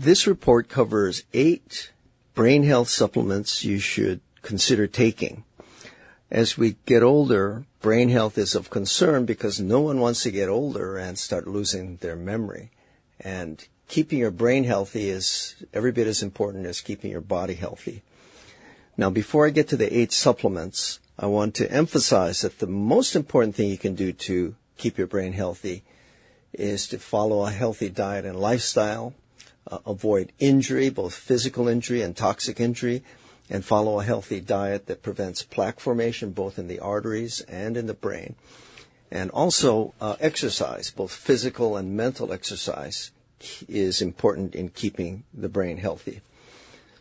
This report covers eight brain health supplements you should consider taking. As we get older, brain health is of concern because no one wants to get older and start losing their memory. And keeping your brain healthy is every bit as important as keeping your body healthy. Now, before I get to the eight supplements, I want to emphasize that the most important thing you can do to keep your brain healthy is to follow a healthy diet and lifestyle, uh, avoid injury, both physical injury and toxic injury, and follow a healthy diet that prevents plaque formation both in the arteries and in the brain. And also uh, exercise, both physical and mental exercise, is important in keeping the brain healthy.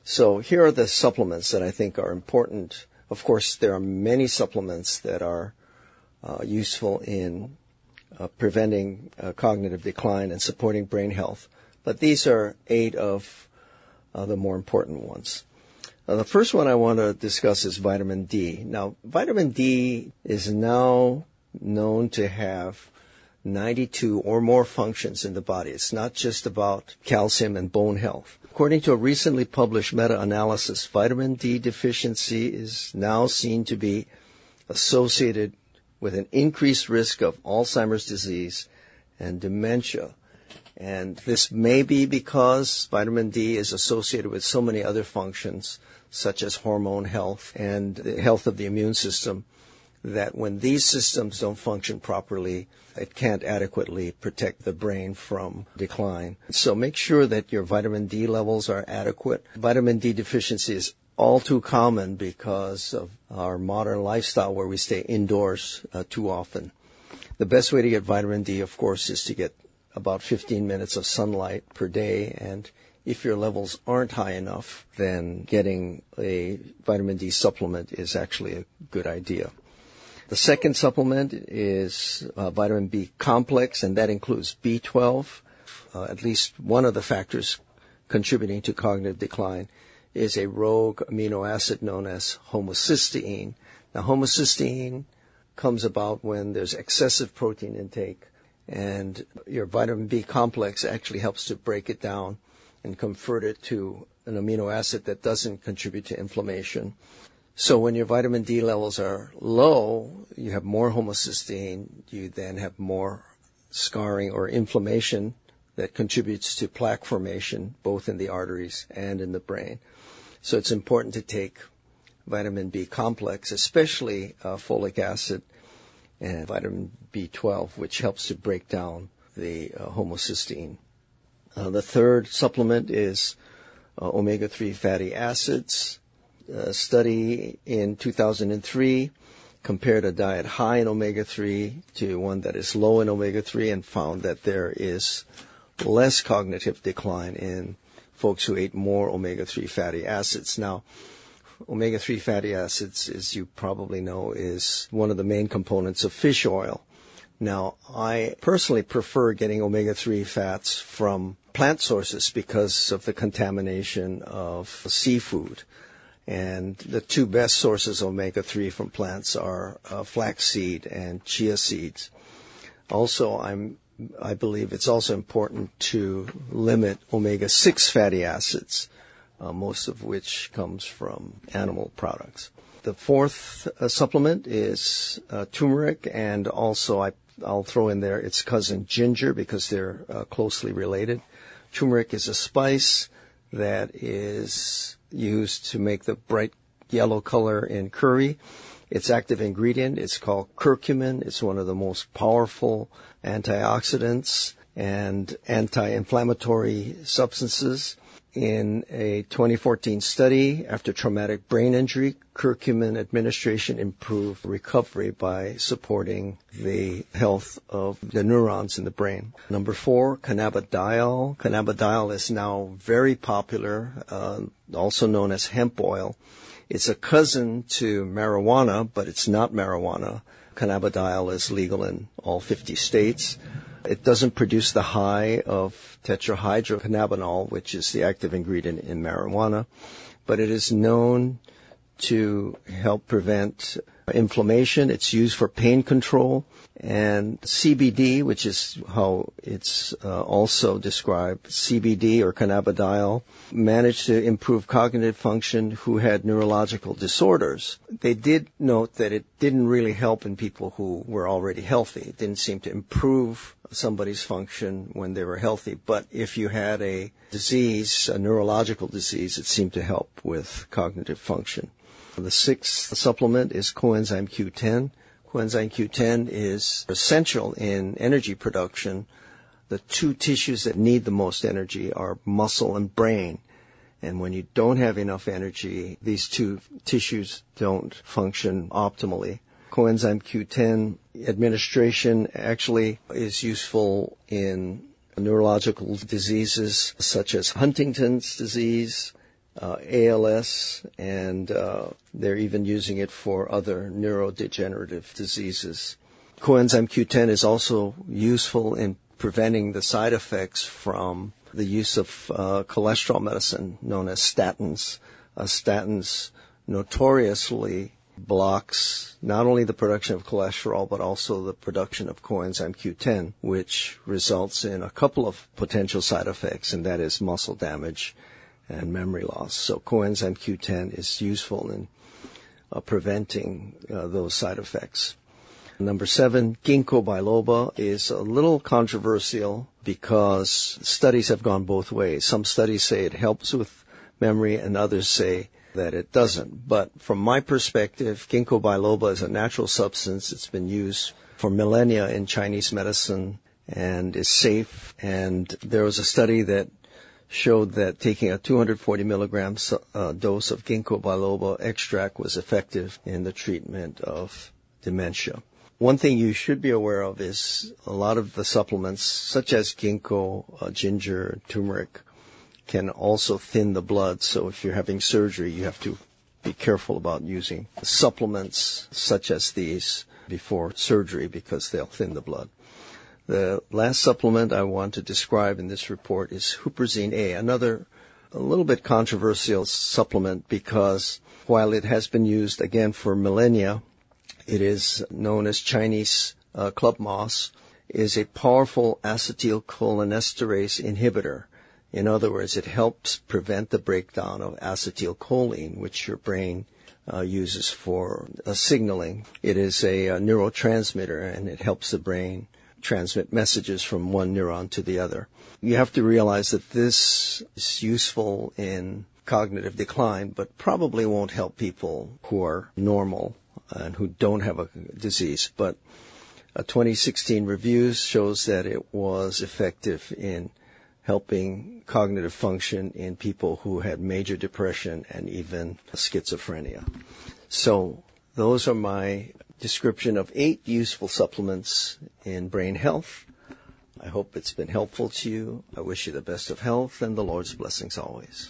So here are the supplements that I think are important. Of course, there are many supplements that are uh, useful in uh, preventing uh, cognitive decline and supporting brain health, but these are eight of uh, the more important ones. Uh, the first one I want to discuss is vitamin D. Now, vitamin D is now known to have 92 or more functions in the body. It's not just about calcium and bone health. According to a recently published meta-analysis, vitamin D deficiency is now seen to be associated with an increased risk of Alzheimer's disease and dementia. And this may be because vitamin D is associated with so many other functions, such as hormone health and the health of the immune system, that when these systems don't function properly, it can't adequately protect the brain from decline. So make sure that your vitamin D levels are adequate. Vitamin D deficiency is all too common because of our modern lifestyle where we stay indoors uh, too often. The best way to get vitamin D, of course, is to get about 15 minutes of sunlight per day and if your levels aren't high enough, then getting a vitamin D supplement is actually a good idea. The second supplement is uh, vitamin B complex, and that includes B12. Uh, at least one of the factors contributing to cognitive decline is a rogue amino acid known as homocysteine. Now, homocysteine comes about when there's excessive protein intake, and your vitamin B complex actually helps to break it down and convert it to an amino acid that doesn't contribute to inflammation. So when your vitamin D levels are low, you have more homocysteine, you then have more scarring or inflammation that contributes to plaque formation, both in the arteries and in the brain. So it's important to take vitamin B complex, especially uh, folic acid and vitamin B12, which helps to break down the uh, homocysteine. Uh, the third supplement is uh, omega-3 fatty acids a study in 2003 compared a diet high in omega-3 to one that is low in omega-3 and found that there is less cognitive decline in folks who ate more omega-3 fatty acids. Now, omega-3 fatty acids, as you probably know, is one of the main components of fish oil. Now, I personally prefer getting omega-3 fats from plant sources because of the contamination of seafood. And the two best sources of omega-3 from plants are uh, flaxseed and chia seeds. Also, I'm, I believe it's also important to limit omega-6 fatty acids, uh, most of which comes from animal products. The fourth uh, supplement is uh, turmeric, and also I, will throw in there its cousin ginger because they're uh, closely related. Turmeric is a spice that is used to make the bright yellow color in curry. Its active ingredient is called curcumin. It's one of the most powerful antioxidants and anti-inflammatory substances. In a 2014 study, after traumatic brain injury, curcumin administration improved recovery by supporting the health of the neurons in the brain. Number four, cannabidiol. Cannabidiol is now very popular, uh, also known as hemp oil. It's a cousin to marijuana, but it's not marijuana. Cannabidiol is legal in all 50 states. It doesn't produce the high of tetrahydrocannabinol, which is the active ingredient in marijuana, but it is known to help prevent inflammation. It's used for pain control. And CBD, which is how it's uh, also described, CBD or cannabidiol, managed to improve cognitive function who had neurological disorders. They did note that it didn't really help in people who were already healthy. It didn't seem to improve somebody's function when they were healthy. But if you had a disease, a neurological disease, it seemed to help with cognitive function. The sixth supplement is coenzyme Q10. Coenzyme Q10 is essential in energy production. The two tissues that need the most energy are muscle and brain. And when you don't have enough energy, these two tissues don't function optimally. Coenzyme Q10 administration actually is useful in neurological diseases such as Huntington's disease, uh, ALS, and uh, they're even using it for other neurodegenerative diseases. Coenzyme Q10 is also useful in preventing the side effects from the use of uh, cholesterol medicine known as statins. Uh, statins notoriously blocks not only the production of cholesterol but also the production of coenzyme Q10, which results in a couple of potential side effects, and that is muscle damage and memory loss. So coenzyme Q10 is useful in uh, preventing uh, those side effects. Number seven, ginkgo biloba is a little controversial because studies have gone both ways. Some studies say it helps with memory and others say that it doesn't. But from my perspective, ginkgo biloba is a natural substance. It's been used for millennia in Chinese medicine and is safe. And there was a study that showed that taking a 240 milligram uh, dose of ginkgo biloba extract was effective in the treatment of dementia. One thing you should be aware of is a lot of the supplements, such as ginkgo, uh, ginger, turmeric, can also thin the blood. So if you're having surgery, you have to be careful about using supplements such as these before surgery because they'll thin the blood. The last supplement I want to describe in this report is Huperzine A, another a little bit controversial supplement because while it has been used again for millennia, it is known as Chinese uh, club moss, is a powerful acetylcholinesterase inhibitor. In other words, it helps prevent the breakdown of acetylcholine, which your brain uh, uses for uh, signaling. It is a, a neurotransmitter and it helps the brain transmit messages from one neuron to the other. You have to realize that this is useful in cognitive decline, but probably won't help people who are normal and who don't have a disease. But a 2016 review shows that it was effective in helping cognitive function in people who had major depression and even schizophrenia. So those are my description of eight useful supplements in brain health. I hope it's been helpful to you. I wish you the best of health and the Lord's blessings always.